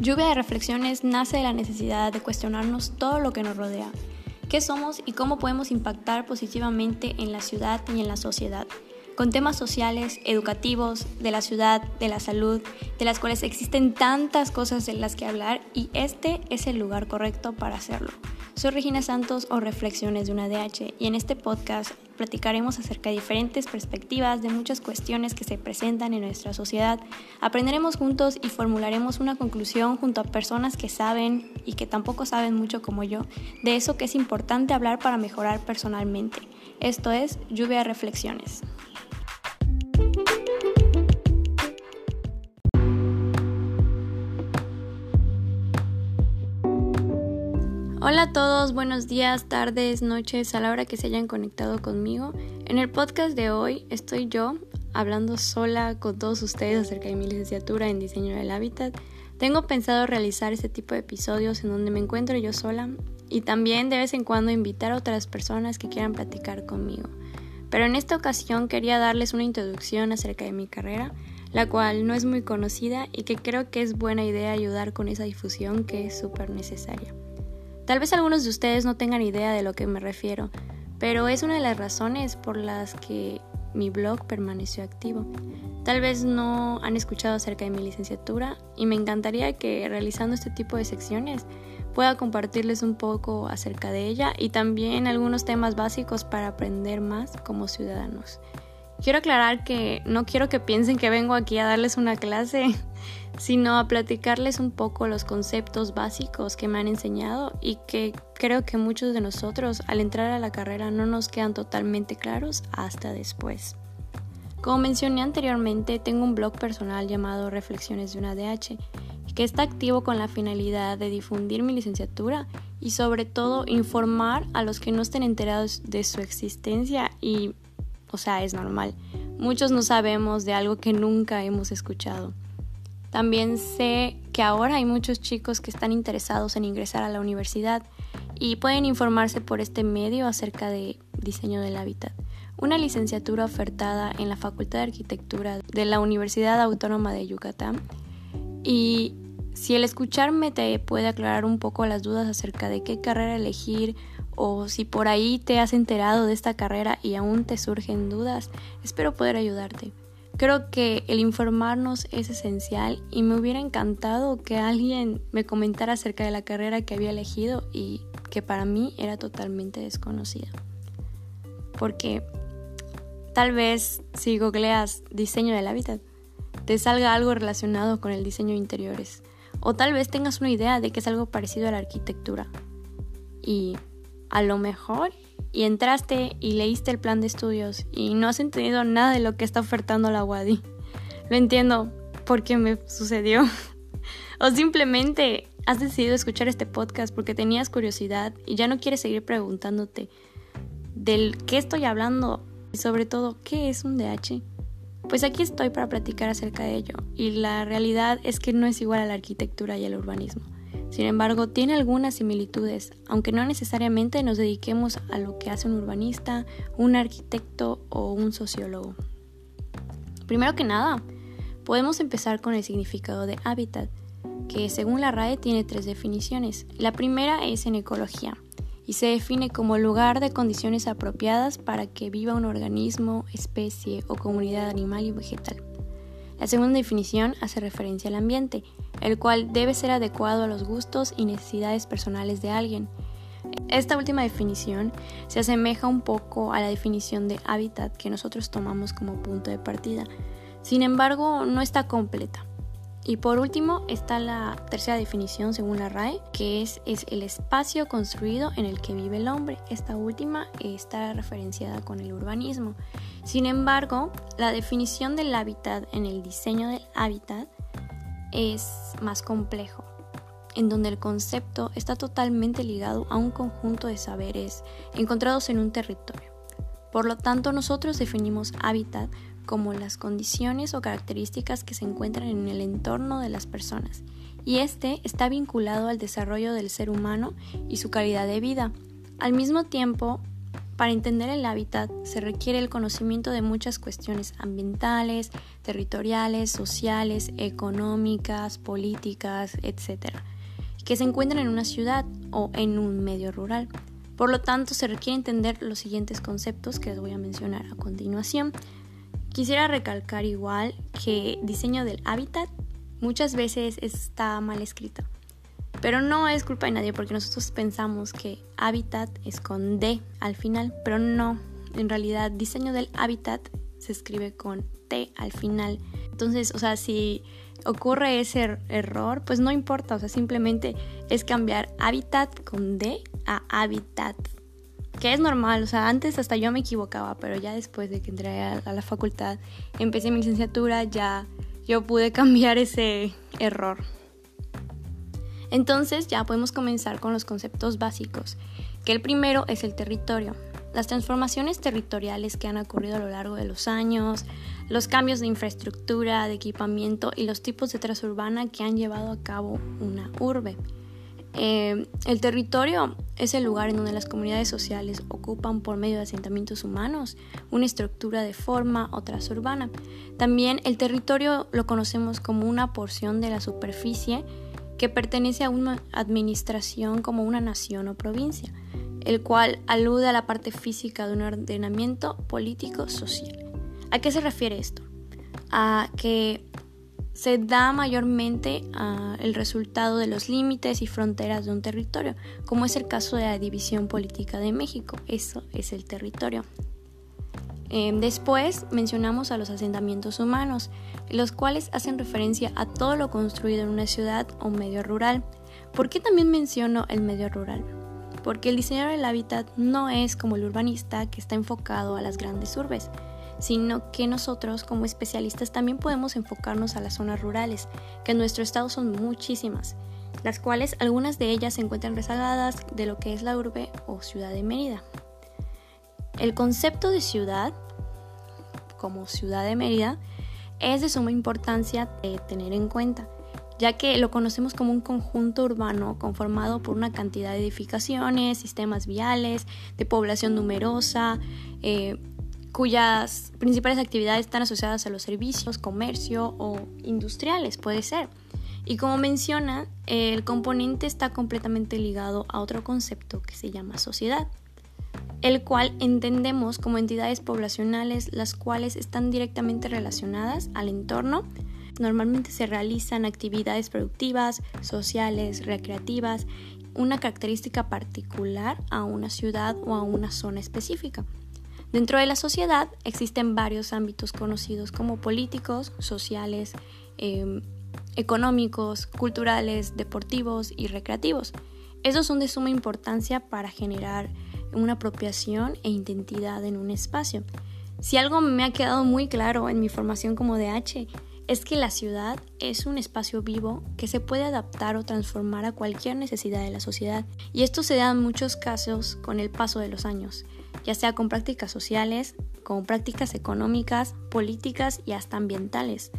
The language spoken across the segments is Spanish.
Lluvia de Reflexiones nace de la necesidad de cuestionarnos todo lo que nos rodea, qué somos y cómo podemos impactar positivamente en la ciudad y en la sociedad, con temas sociales, educativos, de la ciudad, de la salud, de las cuales existen tantas cosas en las que hablar y este es el lugar correcto para hacerlo. Soy Regina Santos o Reflexiones de una DH y en este podcast platicaremos acerca de diferentes perspectivas de muchas cuestiones que se presentan en nuestra sociedad. Aprenderemos juntos y formularemos una conclusión junto a personas que saben y que tampoco saben mucho como yo de eso que es importante hablar para mejorar personalmente. Esto es Lluvia de Reflexiones. Hola a todos, buenos días, tardes, noches, a la hora que se hayan conectado conmigo. En el podcast de hoy estoy yo hablando sola con todos ustedes acerca de mi licenciatura en diseño del hábitat. Tengo pensado realizar este tipo de episodios en donde me encuentro yo sola y también de vez en cuando invitar a otras personas que quieran platicar conmigo. Pero en esta ocasión quería darles una introducción acerca de mi carrera, la cual no es muy conocida y que creo que es buena idea ayudar con esa difusión que es súper necesaria. Tal vez algunos de ustedes no tengan idea de lo que me refiero, pero es una de las razones por las que mi blog permaneció activo. Tal vez no han escuchado acerca de mi licenciatura y me encantaría que realizando este tipo de secciones pueda compartirles un poco acerca de ella y también algunos temas básicos para aprender más como ciudadanos. Quiero aclarar que no quiero que piensen que vengo aquí a darles una clase, sino a platicarles un poco los conceptos básicos que me han enseñado y que creo que muchos de nosotros al entrar a la carrera no nos quedan totalmente claros hasta después. Como mencioné anteriormente, tengo un blog personal llamado Reflexiones de una DH, que está activo con la finalidad de difundir mi licenciatura y sobre todo informar a los que no estén enterados de su existencia y o sea, es normal. Muchos no sabemos de algo que nunca hemos escuchado. También sé que ahora hay muchos chicos que están interesados en ingresar a la universidad y pueden informarse por este medio acerca de diseño del hábitat. Una licenciatura ofertada en la Facultad de Arquitectura de la Universidad Autónoma de Yucatán. Y si el escucharme te puede aclarar un poco las dudas acerca de qué carrera elegir o si por ahí te has enterado de esta carrera y aún te surgen dudas, espero poder ayudarte. Creo que el informarnos es esencial y me hubiera encantado que alguien me comentara acerca de la carrera que había elegido y que para mí era totalmente desconocida. Porque tal vez si googleas diseño del hábitat, te salga algo relacionado con el diseño de interiores. O tal vez tengas una idea de que es algo parecido a la arquitectura. Y a lo mejor y entraste y leíste el plan de estudios y no has entendido nada de lo que está ofertando la WADI. Lo entiendo porque me sucedió. o simplemente has decidido escuchar este podcast porque tenías curiosidad y ya no quieres seguir preguntándote del qué estoy hablando y sobre todo qué es un DH. Pues aquí estoy para platicar acerca de ello y la realidad es que no es igual a la arquitectura y al urbanismo. Sin embargo, tiene algunas similitudes, aunque no necesariamente nos dediquemos a lo que hace un urbanista, un arquitecto o un sociólogo. Primero que nada, podemos empezar con el significado de hábitat, que según la RAE tiene tres definiciones. La primera es en ecología y se define como lugar de condiciones apropiadas para que viva un organismo, especie o comunidad animal y vegetal. La segunda definición hace referencia al ambiente el cual debe ser adecuado a los gustos y necesidades personales de alguien. Esta última definición se asemeja un poco a la definición de hábitat que nosotros tomamos como punto de partida. Sin embargo, no está completa. Y por último está la tercera definición según la RAE, que es, es, el espacio construido en el que vive el hombre. Esta última está referenciada con el urbanismo. Sin embargo, la definición del hábitat en el diseño del hábitat es más complejo, en donde el concepto está totalmente ligado a un conjunto de saberes encontrados en un territorio. Por lo tanto, nosotros definimos hábitat como las condiciones o características que se encuentran en el entorno de las personas, y este está vinculado al desarrollo del ser humano y su calidad de vida. Al mismo tiempo, para entender el hábitat se requiere el conocimiento de muchas cuestiones ambientales, territoriales, sociales, económicas, políticas, etc., que se encuentran en una ciudad o en un medio rural. Por lo tanto, se requiere entender los siguientes conceptos que les voy a mencionar a continuación. Quisiera recalcar igual que diseño del hábitat muchas veces está mal escrito. Pero no es culpa de nadie porque nosotros pensamos que hábitat es con D al final, pero no. En realidad, diseño del hábitat se escribe con T al final. Entonces, o sea, si ocurre ese er-, error, pues no importa, o sea, simplemente es cambiar hábitat con D a hábitat. Que es normal, o sea, antes hasta yo me equivocaba, pero ya después de que entré a, a la facultad, empecé mi licenciatura, ya yo pude cambiar ese error. Entonces ya podemos comenzar con los conceptos básicos, que el primero es el territorio. Las transformaciones territoriales que han ocurrido a lo largo de los años, los cambios de infraestructura, de equipamiento y los tipos de transurbana que han llevado a cabo una urbe. Eh, el territorio es el lugar en donde las comunidades sociales ocupan por medio de asentamientos humanos una estructura de forma o transurbana. También el territorio lo conocemos como una porción de la superficie que pertenece a una administración como una nación o provincia, el cual alude a la parte física de un ordenamiento político-social. ¿A qué se refiere esto? A que se da mayormente el resultado de los límites y fronteras de un territorio, como es el caso de la división política de México. Eso es el territorio. Em, después mencionamos a los asentamientos humanos, los cuales hacen referencia a todo lo construido en una ciudad o medio rural. ¿Por qué también menciono el medio rural? Porque el diseñador del hábitat no es como el urbanista que está enfocado a las grandes urbes, sino que nosotros como especialistas también podemos enfocarnos a las zonas rurales, que en nuestro estado son muchísimas, las cuales algunas de ellas se encuentran rezagadas de lo que es la urbe o ciudad de Mérida. El concepto de ciudad, como ciudad de Mérida, es de suma importancia de tener en cuenta, ya que lo conocemos como un conjunto urbano conformado por una cantidad de edificaciones, sistemas viales, de población numerosa, eh, cuyas principales actividades están asociadas a los servicios, comercio o industriales, puede ser. Y como menciona, el componente está completamente ligado a otro concepto que se llama sociedad el cual entendemos como entidades poblacionales las cuales están directamente relacionadas al entorno. Normalmente se realizan actividades productivas, sociales, recreativas, una característica particular a una ciudad o a una zona específica. Dentro de la sociedad existen varios ámbitos conocidos como políticos, sociales, em, económicos, culturales, deportivos y recreativos. Esos son de suma importancia para generar una apropiación e identidad en un espacio. Si algo me ha quedado muy claro en mi formación como DH es que la ciudad es un espacio vivo que se puede adaptar o transformar a cualquier necesidad de la sociedad y esto se da en muchos casos con el paso de los años, ya sea con prácticas sociales, con prácticas económicas, políticas y hasta ambientales.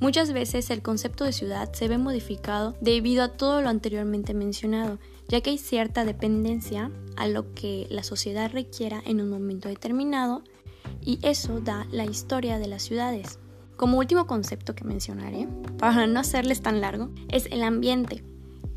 Muchas veces el concepto de ciudad se ve modificado debido a todo lo anteriormente mencionado ya que hay cierta dependencia a lo que la sociedad requiera en un momento determinado y eso da la historia de las ciudades. Como último concepto que mencionaré, para no hacerles tan largo, es el ambiente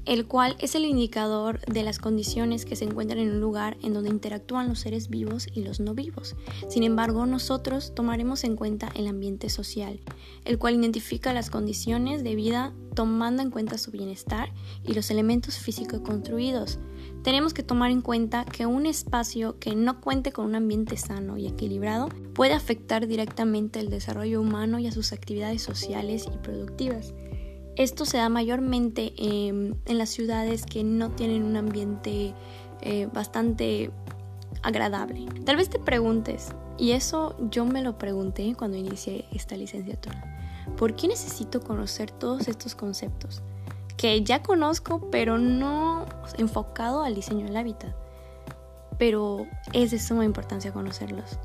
el cual es el indicador de las condiciones que se encuentran en un lugar en donde interactúan los seres vivos y los no vivos. Sin embargo, nosotros tomaremos en cuenta el ambiente social, el cual identifica las condiciones de vida tomando en cuenta su bienestar y los elementos físicos construidos. Tenemos que tomar en cuenta que un espacio que no cuente con un ambiente sano y equilibrado puede afectar directamente el desarrollo humano y a sus actividades sociales y productivas. Esto se da mayormente en las ciudades que no tienen un ambiente eh, bastante agradable. Tal vez te preguntes, y eso yo me lo pregunté cuando inicié esta licenciatura, ¿por qué necesito conocer todos estos conceptos? Que ya conozco, pero no enfocado al diseño del hábitat. Pero es de suma importancia conocerlos,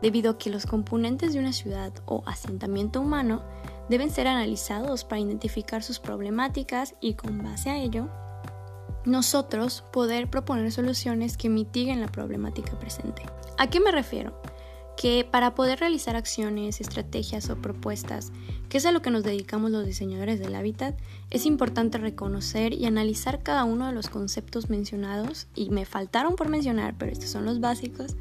debido a que los componentes de una ciudad o asentamiento humano deben ser analizados para identificar sus problemáticas y con base a ello, nosotros poder proponer soluciones que mitiguen la problemática presente. ¿A qué me refiero? Que para poder realizar acciones, estrategias o propuestas, que es a lo que nos dedicamos los diseñadores del hábitat, es importante reconocer y analizar cada uno de los conceptos mencionados, y me faltaron por mencionar, pero estos son los básicos,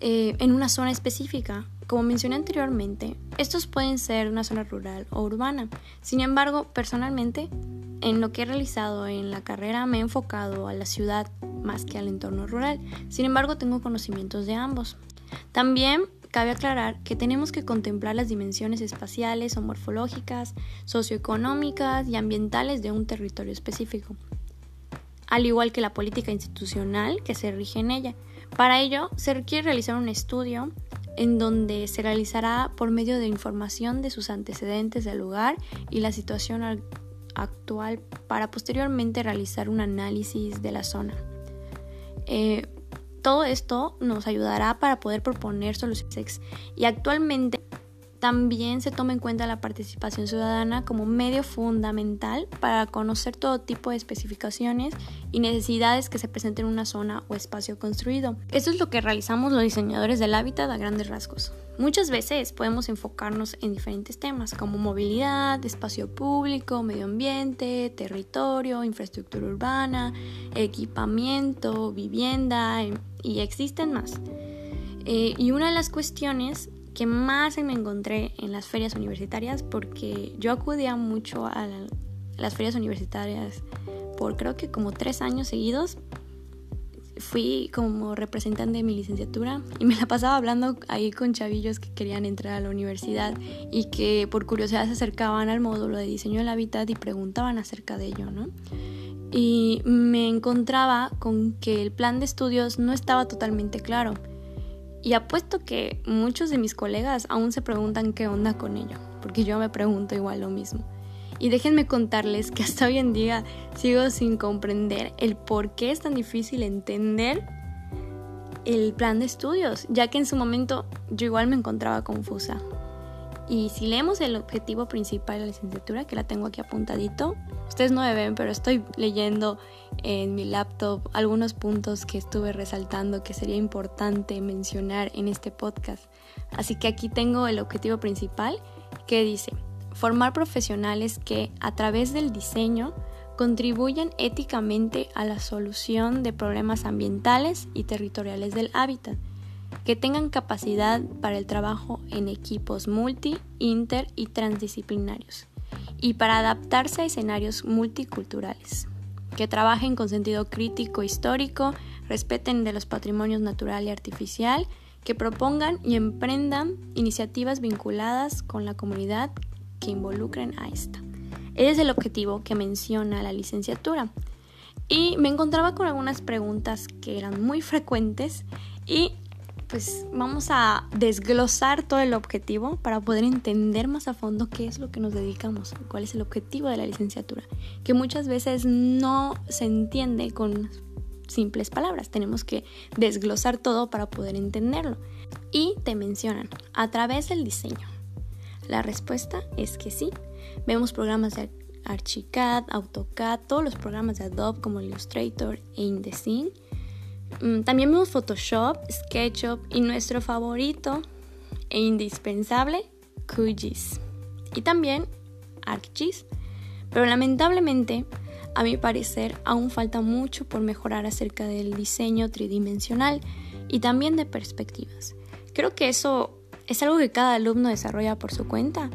eh, en una zona específica. Como mencioné anteriormente, estos pueden ser una zona rural o urbana. Sin embargo, personalmente, en lo que he realizado en la carrera me he enfocado a la ciudad más que al entorno rural. Sin embargo, tengo conocimientos de ambos. También cabe aclarar que tenemos que contemplar las dimensiones espaciales o morfológicas, socioeconómicas y ambientales de un territorio específico, al igual que la política institucional que se rige en ella. Para ello, se requiere realizar un estudio en donde se realizará por medio de información de sus antecedentes del lugar y la situación actual para posteriormente realizar un análisis de la zona. Eh, todo esto nos ayudará para poder proponer soluciones y actualmente también se toma en cuenta la participación ciudadana como medio fundamental para conocer todo tipo de especificaciones y necesidades que se presenten en una zona o espacio construido. Esto es lo que realizamos los diseñadores del hábitat a grandes rasgos. Muchas veces podemos enfocarnos en diferentes temas como movilidad, espacio público, medio ambiente, territorio, infraestructura urbana, equipamiento, vivienda y existen más. Eh, y una de las cuestiones que más me encontré en las ferias universitarias porque yo acudía mucho a las ferias universitarias por creo que como tres años seguidos. Fui como representante de mi licenciatura y me la pasaba hablando ahí con chavillos que querían entrar a la universidad y que por curiosidad se acercaban al módulo de diseño del hábitat y preguntaban acerca de ello, ¿no? Y me encontraba con que el plan de estudios no estaba totalmente claro y apuesto que muchos de mis colegas aún se preguntan qué onda con ello, porque yo me pregunto igual lo mismo. Y déjenme contarles que hasta hoy en día sigo sin comprender el por qué es tan difícil entender el plan de estudios, ya que en su momento yo igual me encontraba confusa. Y si leemos el objetivo principal de la licenciatura, que la tengo aquí apuntadito, ustedes no me ven, pero estoy leyendo en mi laptop algunos puntos que estuve resaltando que sería importante mencionar en este podcast. Así que aquí tengo el objetivo principal que dice, formar profesionales que a través del diseño contribuyan éticamente a la solución de problemas ambientales y territoriales del hábitat que tengan capacidad para el trabajo en equipos multi, inter y transdisciplinarios y para adaptarse a escenarios multiculturales, que trabajen con sentido crítico histórico, respeten de los patrimonios natural y artificial, que propongan y emprendan iniciativas vinculadas con la comunidad que involucren a esta. Ese es el objetivo que menciona la licenciatura. Y me encontraba con algunas preguntas que eran muy frecuentes y pues vamos a desglosar todo el objetivo para poder entender más a fondo qué es lo que nos dedicamos, cuál es el objetivo de la licenciatura, que muchas veces no se entiende con simples palabras, tenemos que desglosar todo para poder entenderlo. Y te mencionan, a través del diseño. La respuesta es que sí. Vemos programas de Archicad, AutoCAD, todos los programas de Adobe como Illustrator e InDesign también vemos Photoshop, SketchUp y nuestro favorito e indispensable, QGIS. Y también ArcGIS. Pero lamentablemente, a mi parecer, aún falta mucho por mejorar acerca del diseño tridimensional y también de perspectivas. Creo que eso es algo que cada alumno desarrolla por su cuenta,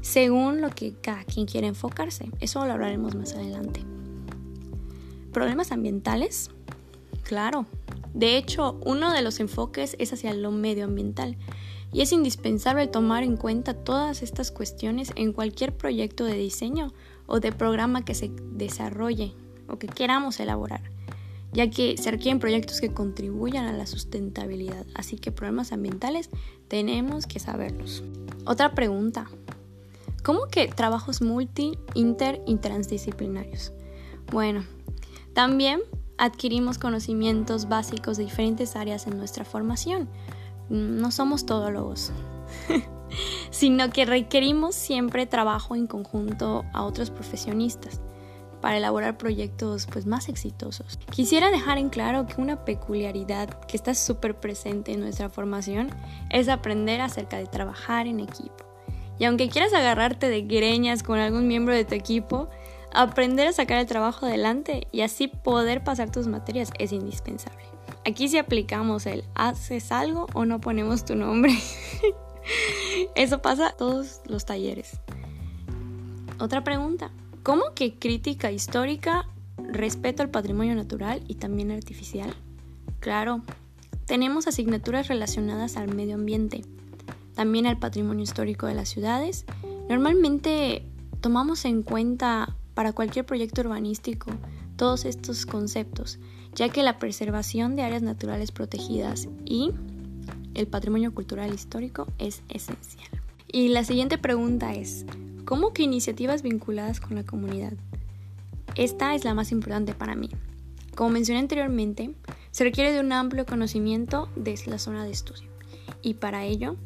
según lo que cada quien quiere enfocarse. Eso lo hablaremos más adelante. Problemas ambientales Claro. De hecho, uno de los enfoques es hacia lo medioambiental y es indispensable tomar en cuenta todas estas cuestiones en cualquier proyecto de diseño o de programa que se desarrolle o que queramos elaborar, ya que se requieren proyectos que contribuyan a la sustentabilidad, así que problemas ambientales tenemos que saberlos. Otra pregunta, ¿cómo que trabajos multi, inter y transdisciplinarios? Bueno, también adquirimos conocimientos básicos de diferentes áreas en nuestra formación. No somos todólogos, sino que requerimos siempre trabajo en conjunto a otros profesionistas. para elaborar proyectos pues más exitosos. Quisiera dejar en claro que una peculiaridad que está súper presente en nuestra formación es aprender acerca de trabajar en equipo. Y aunque quieras agarrarte de greñas con algún miembro de tu equipo, aprender a sacar el trabajo adelante y así poder pasar tus materias es indispensable. Aquí si aplicamos el haces algo o no ponemos tu nombre. Eso pasa todos los talleres. Otra pregunta. ¿Cómo que crítica histórica, respeto al patrimonio natural y también artificial? Claro, tenemos asignaturas relacionadas al medio ambiente, también al patrimonio histórico de las ciudades. Normalmente tomamos en cuenta para cualquier proyecto urbanístico todos estos conceptos, ya que la preservación de áreas naturales protegidas y el patrimonio cultural histórico es esencial. Y la siguiente pregunta es, ¿cómo que iniciativas vinculadas con la comunidad? Esta es la más importante para mí. Como mencioné anteriormente, se requiere de un amplio conocimiento de la zona de estudio y para ello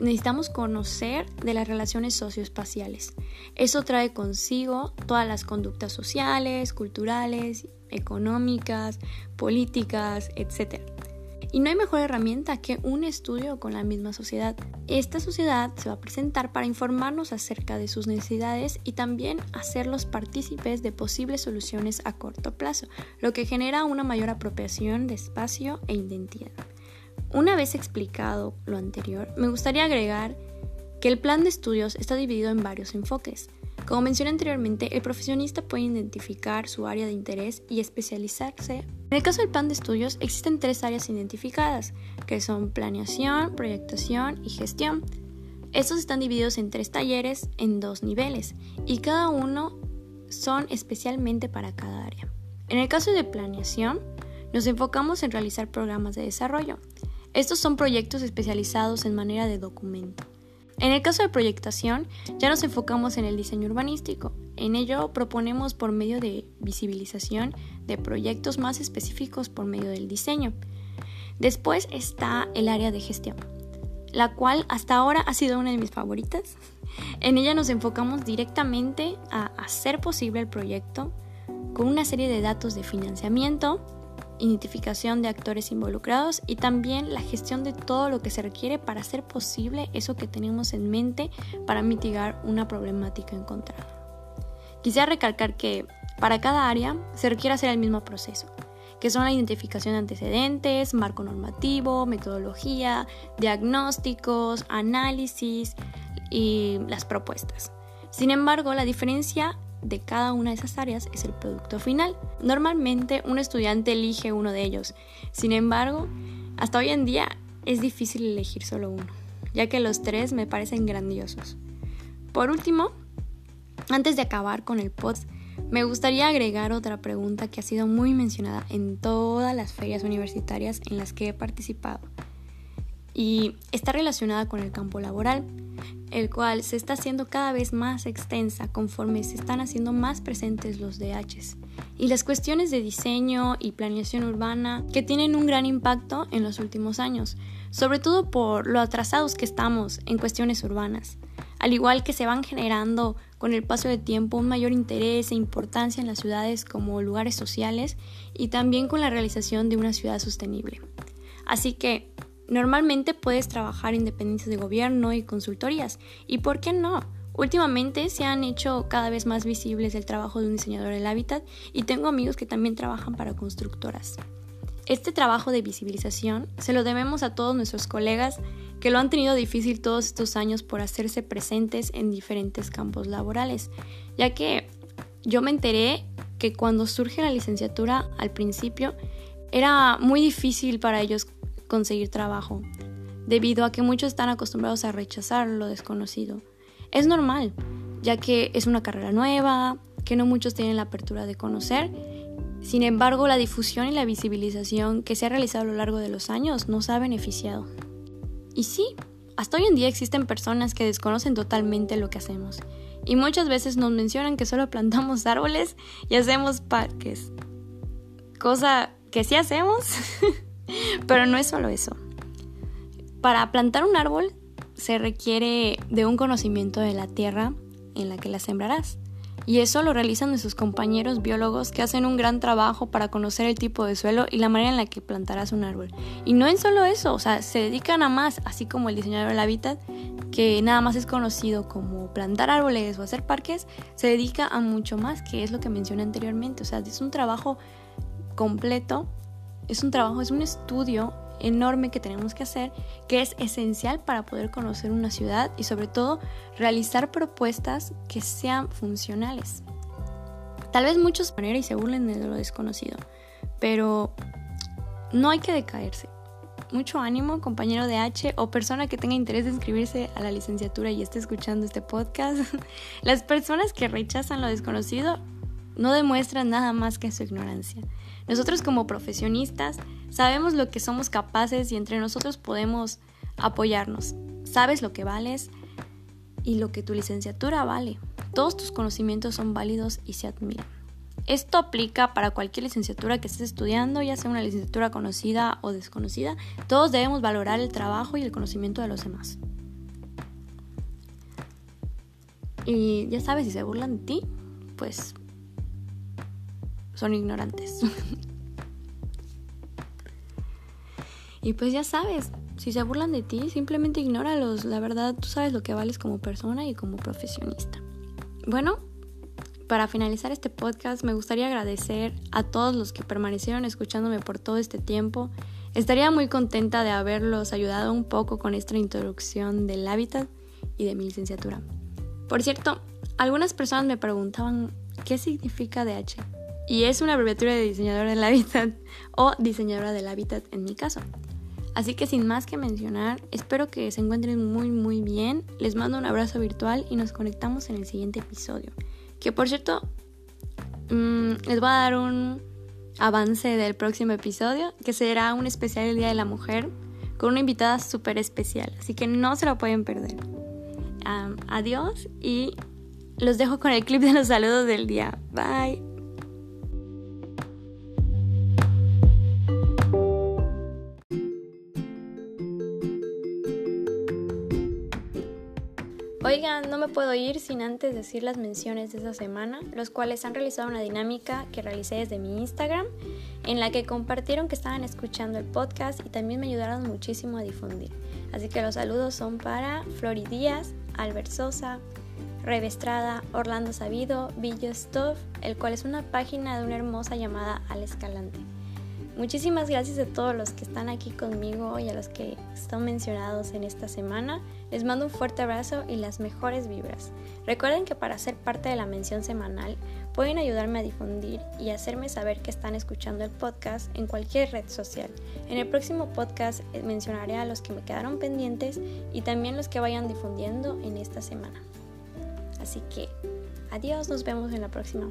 necesitamos conocer de las relaciones socioespaciales. Eso trae consigo todas las conductas sociales, culturales, económicas, políticas, etc. Y no hay mejor herramienta que un estudio con la misma sociedad. Esta sociedad se va a presentar para informarnos acerca de sus necesidades y también hacerlos partícipes de posibles soluciones a corto plazo, lo que genera una mayor apropiación de espacio e identidad. Una vez explicado lo anterior, me gustaría agregar que el plan de estudios está dividido en varios enfoques. Como mencioné anteriormente, el profesionista puede identificar su área de interés y especializarse. En el caso del plan de estudios existen tres áreas identificadas, que son planeación, proyectación y gestión. Estos están divididos en tres talleres en dos niveles y cada uno son especialmente para cada área. En el caso de planeación, nos enfocamos en realizar programas de desarrollo. Estos son proyectos especializados en manera de documento. En el caso de proyectación, ya nos enfocamos en el diseño urbanístico. En ello proponemos por medio de visibilización de proyectos más específicos por medio del diseño. Después está el área de gestión, la cual hasta ahora ha sido una de mis favoritas. En ella nos enfocamos directamente a hacer posible el proyecto con una serie de datos de financiamiento, identificación de actores involucrados y también la gestión de todo lo que se requiere para hacer posible eso que tenemos en mente para mitigar una problemática encontrada. Quisiera recalcar que para cada área se requiere hacer el mismo proceso, que son la identificación de antecedentes, marco normativo, metodología, diagnósticos, análisis y las propuestas. Sin embargo, la diferencia de cada una de esas áreas es el producto final. Normalmente un estudiante elige uno de ellos. Sin embargo, hasta hoy en día es difícil elegir solo uno, ya que los tres me parecen grandiosos. Por último, antes de acabar con el pod, me gustaría agregar otra pregunta que ha sido muy mencionada en todas las ferias universitarias en las que he participado y está relacionada con el campo laboral el cual se está haciendo cada vez más extensa conforme se están haciendo más presentes los DHs, y las cuestiones de diseño y planeación urbana que tienen un gran impacto en los últimos años, sobre todo por lo atrasados que estamos en cuestiones urbanas, al igual que se van generando con el paso del tiempo un mayor interés e importancia en las ciudades como lugares sociales y también con la realización de una ciudad sostenible. Así que Normalmente puedes trabajar en dependencias de gobierno y consultorías. ¿Y por qué no? Últimamente se han hecho cada vez más visibles el trabajo de un diseñador del hábitat y tengo amigos que también trabajan para constructoras. Este trabajo de visibilización se lo debemos a todos nuestros colegas que lo han tenido difícil todos estos años por hacerse presentes en diferentes campos laborales, ya que yo me enteré que cuando surge la licenciatura al principio era muy difícil para ellos conseguir trabajo, debido a que muchos están acostumbrados a rechazar lo desconocido. Es normal, ya que es una carrera nueva, que no muchos tienen la apertura de conocer. Sin embargo, la difusión y la visibilización que se ha realizado a lo largo de los años nos ha beneficiado. Y sí, hasta hoy en día existen personas que desconocen totalmente lo que hacemos. Y muchas veces nos mencionan que solo plantamos árboles y hacemos parques. Cosa que sí hacemos, Pero no es solo eso. Para plantar un árbol se requiere de un conocimiento de la tierra en la que la sembrarás. Y eso lo realizan nuestros compañeros biólogos que hacen un gran trabajo para conocer el tipo de suelo y la manera en la que plantarás un árbol. Y no en solo eso, o sea, se dedican a más, así como el diseñador del hábitat, que nada más es conocido como plantar árboles o hacer parques, se dedica a mucho más, que es lo que mencioné anteriormente. O sea, es un trabajo completo, es un trabajo, es un estudio enorme que tenemos que hacer, que es esencial para poder conocer una ciudad y sobre todo realizar propuestas que sean funcionales. Tal vez muchos manera y se burlen de lo desconocido, pero no hay que decaerse. Mucho ánimo, compañero de H o persona que tenga interés de inscribirse a la licenciatura y esté escuchando este podcast. Las personas que rechazan lo desconocido no demuestran nada más que su ignorancia. Nosotros como profesionistas sabemos lo que somos capaces y entre nosotros podemos apoyarnos. Sabes lo que vales y lo que tu licenciatura vale. Todos tus conocimientos son válidos y se admiran. Esto aplica para cualquier licenciatura que estés estudiando, ya sea una licenciatura conocida o desconocida. Todos debemos valorar el trabajo y el conocimiento de los demás. Y ya sabes, si se burlan de ti, pues son ignorantes. y pues ya sabes, si se burlan de ti, simplemente ignóralos. La verdad, tú sabes lo que vales como persona y como profesionista. Bueno, para finalizar este podcast, me gustaría agradecer a todos los que permanecieron escuchándome por todo este tiempo. Estaría muy contenta de haberlos ayudado un poco con esta introducción del hábitat y de mi licenciatura. Por cierto, algunas personas me preguntaban qué significa DH y es una abreviatura de diseñadora del hábitat o diseñadora del hábitat en mi caso. Así que sin más que mencionar, espero que se encuentren muy muy bien, les mando un abrazo virtual y nos conectamos en el siguiente episodio. Que por cierto, mm, les voy a dar un avance del próximo episodio, que será un especial el Día de la Mujer, con una invitada súper especial, así que no se lo pueden perder. adiós y los dejo con el clip de los saludos del día. Bye. Oigan, no me puedo ir sin antes decir las menciones de esta semana, los cuales han realizado una dinámica que realicé desde mi Instagram, en la que compartieron que estaban escuchando el podcast y también me ayudaron muchísimo a difundir. Así que los saludos son para Flori Díaz, Albert Sosa, Rebe Estrada, Orlando Sabido, Villo Stuff, el cual es una página de una hermosa llamada Al Escalante. Muchísimas gracias a todos los que están aquí conmigo y a los que están mencionados en esta semana. Les mando un fuerte abrazo y las mejores vibras. Recuerden que para ser parte de la mención semanal pueden ayudarme a difundir y hacerme saber que están escuchando el podcast en cualquier red social. En el próximo podcast eh, mencionaré a los que me quedaron pendientes y también los que vayan difundiendo en esta semana. Así que, adiós, nos vemos en la próxima.